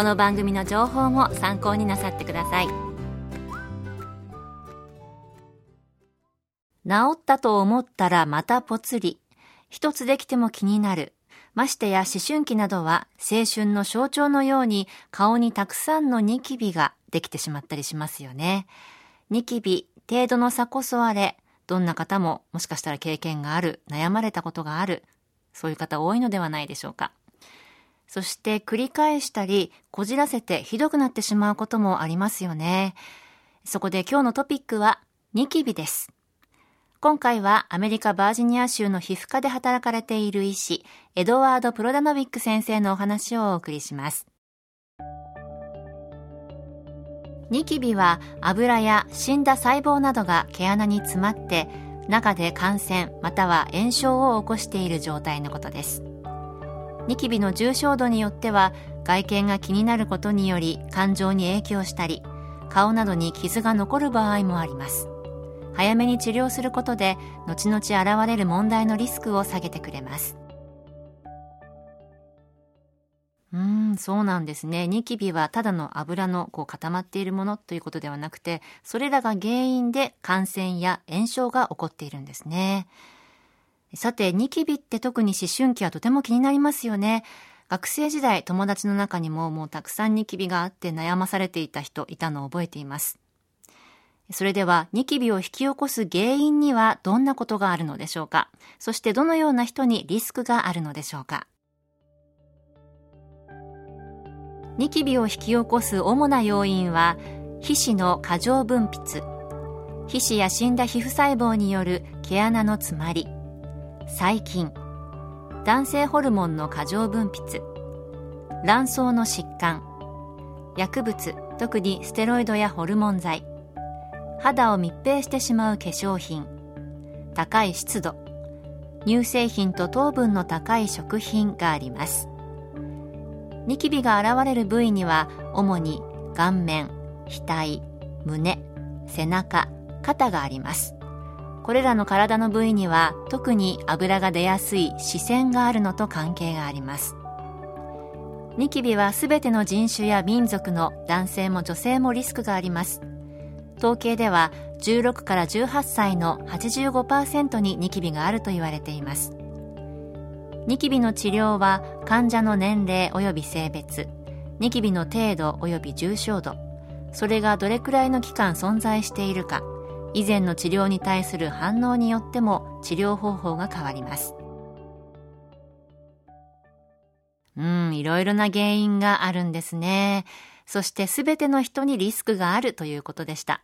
この番組の情報も参考になさってください治ったと思ったらまたぽつり一つできても気になるましてや思春期などは青春の象徴のように顔にたくさんのニキビができてしまったりしますよね。ニキビ、程度の差こそあれ、どんな方ももしかしたら経験がある、悩まれたことがある、そういう方多いのではないでしょうか。そして繰り返したり、こじらせてひどくなってしまうこともありますよね。そこで今日のトピックは、ニキビです。今回はアメリカバージニア州の皮膚科で働かれている医師、エドワード・プロダノビック先生のお話をお送りします。ニキビは油や死んだ細胞などが毛穴に詰まって中で感染または炎症を起こしている状態のことですニキビの重症度によっては外見が気になることにより感情に影響したり顔などに傷が残る場合もあります早めに治療することで後々現れる問題のリスクを下げてくれますうん、そうなんですね。ニキビはただの油のこう固まっているものということではなくて、それらが原因で感染や炎症が起こっているんですね。さて、ニキビって特に思春期はとても気になりますよね。学生時代、友達の中にももうたくさんニキビがあって悩まされていた人いたのを覚えています。それでは、ニキビを引き起こす原因にはどんなことがあるのでしょうか？そしてどのような人にリスクがあるのでしょうか？ニキビを引き起こす主な要因は皮脂の過剰分泌皮脂や死んだ皮膚細胞による毛穴の詰まり細菌。男性ホルモンの過剰分泌。卵巣の疾患。薬物特にステロイドやホルモン剤。肌を密閉してしまう化粧品。高い湿度。乳製品と糖分の高い食品があります。ニキビが現れる部位には主に顔面、額、胸、背中、肩があります。これらの体の部位には特に油が出やすい視線があるのと関係があります。ニキビは全ての人種や民族の男性も女性もリスクがあります。統計では16から18歳の85%にニキビがあると言われています。ニキビの治療は患者の年齢及び性別ニキビの程度及び重症度それがどれくらいの期間存在しているか以前の治療に対する反応によっても治療方法が変わりますうんいろいろな原因があるんですねそして全ての人にリスクがあるということでした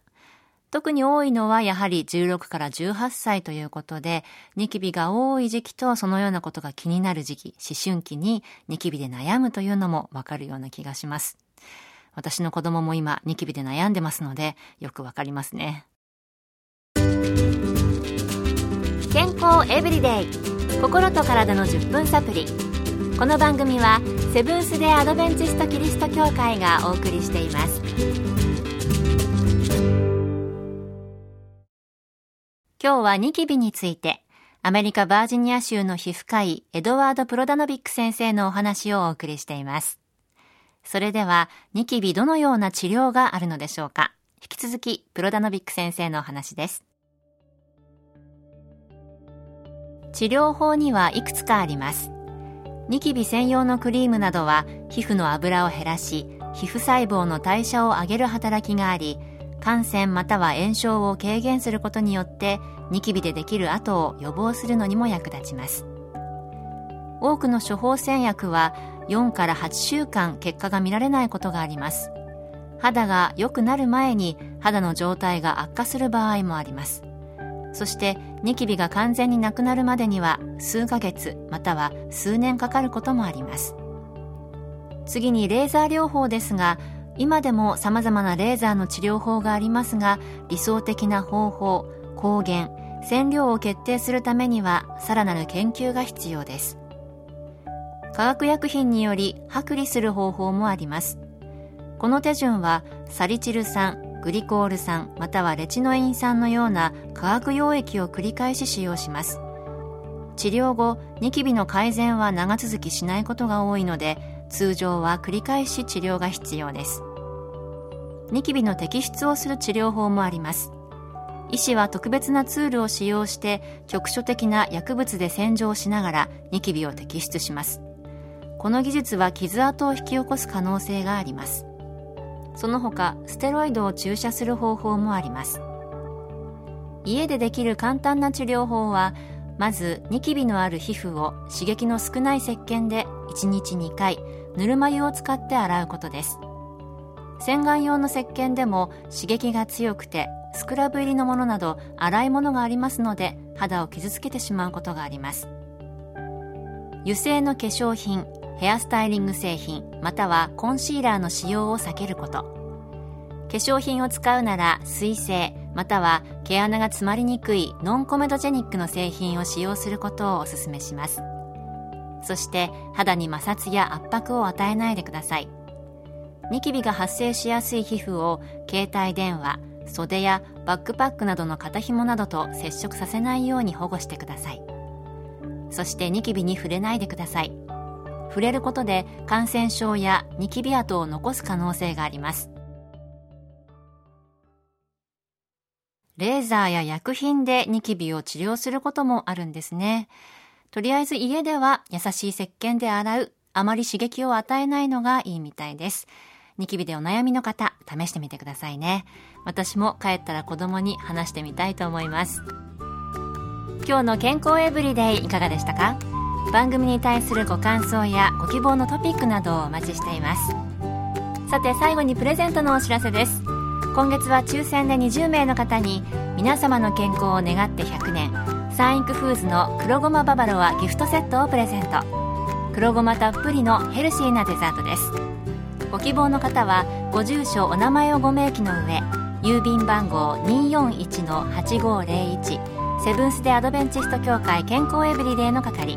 特に多いのはやはり16から18歳ということで、ニキビが多い時期とそのようなことが気になる時期、思春期にニキビで悩むというのもわかるような気がします。私の子供も今ニキビで悩んでますので、よくわかりますね。健康エブリデイ心と体の10分サプリこの番組はセブンス・デ・アドベンチスト・キリスト教会がお送りしています今日はニキビについて、アメリカバージニア州の皮膚科医、エドワード・プロダノビック先生のお話をお送りしています。それでは、ニキビどのような治療があるのでしょうか引き続き、プロダノビック先生のお話です。治療法にはいくつかあります。ニキビ専用のクリームなどは皮膚の油を減らし、皮膚細胞の代謝を上げる働きがあり、感染または炎症を軽減することによってニキビでできる跡を予防するのにも役立ちます。多くの処方箋薬は4から8週間結果が見られないことがあります。肌が良くなる前に肌の状態が悪化する場合もあります。そしてニキビが完全になくなるまでには数ヶ月または数年かかることもあります。次にレーザー療法ですが今でも様々なレーザーの治療法がありますが理想的な方法抗原染料を決定するためにはさらなる研究が必要です。化学薬品により剥離する方法もあります。この手順はサリチル酸グリコール酸またはレチノイン酸のような化学溶液を繰り返し使用します。治療後ニキビの改善は長続きしないことが多いので通常は繰り返し治療が必要です。ニキビの摘出をする治療法もあります。医師は特別なツールを使用して局所的な薬物で洗浄しながらニキビを摘出します。この技術は傷跡を引き起こす可能性があります。その他ステロイドを注射する方法もあります。家でできる簡単な治療法はまずニキビのある皮膚を刺激の少ない石鹸で1日2回ぬるま湯を使って洗うことです。洗顔用の石鹸でも刺激が強くてスクラブ入りのものなど洗い物がありますので肌を傷つけてしまうことがあります。油性の化粧品ヘアスタイリング製品またはコンシーラーの使用を避けること。化粧品を使うなら水性または毛穴が詰まりにくいノンコメドジェニックの製品を使用することをお勧めします。そして肌に摩擦や圧迫を与えないでください。ニキビが発生しやすい皮膚を携帯電話袖やバックパックなどの肩紐などと接触させないように保護してください。そしてニキビに触れないでください。触れることで感染症やニキビ跡を残す可能性があります。レーザーや薬品でニキビを治療することもあるんですね。とりあえず家では優しい石鹸で洗うあまり刺激を与えないのがいいみたいです。ニキビでお悩みの方試してみてくださいね。私も帰ったら子供に話してみたいと思います。今日の健康エブリデイいかがでしたか？番組に対するご感想やご希望のトピックなどをお待ちしています。さて最後にプレゼントのお知らせです。今月は抽選で20名の方に皆様の健康を願って100年サンインクフーズの黒ごまババロアギフトセットをプレゼント。黒ごまたっぷりのヘルシーなデザートです。ご希望の方はご住所お名前をご明記の上郵便番号241-8501セブンス・デ・アドベンチスト協会健康エブリデイの係。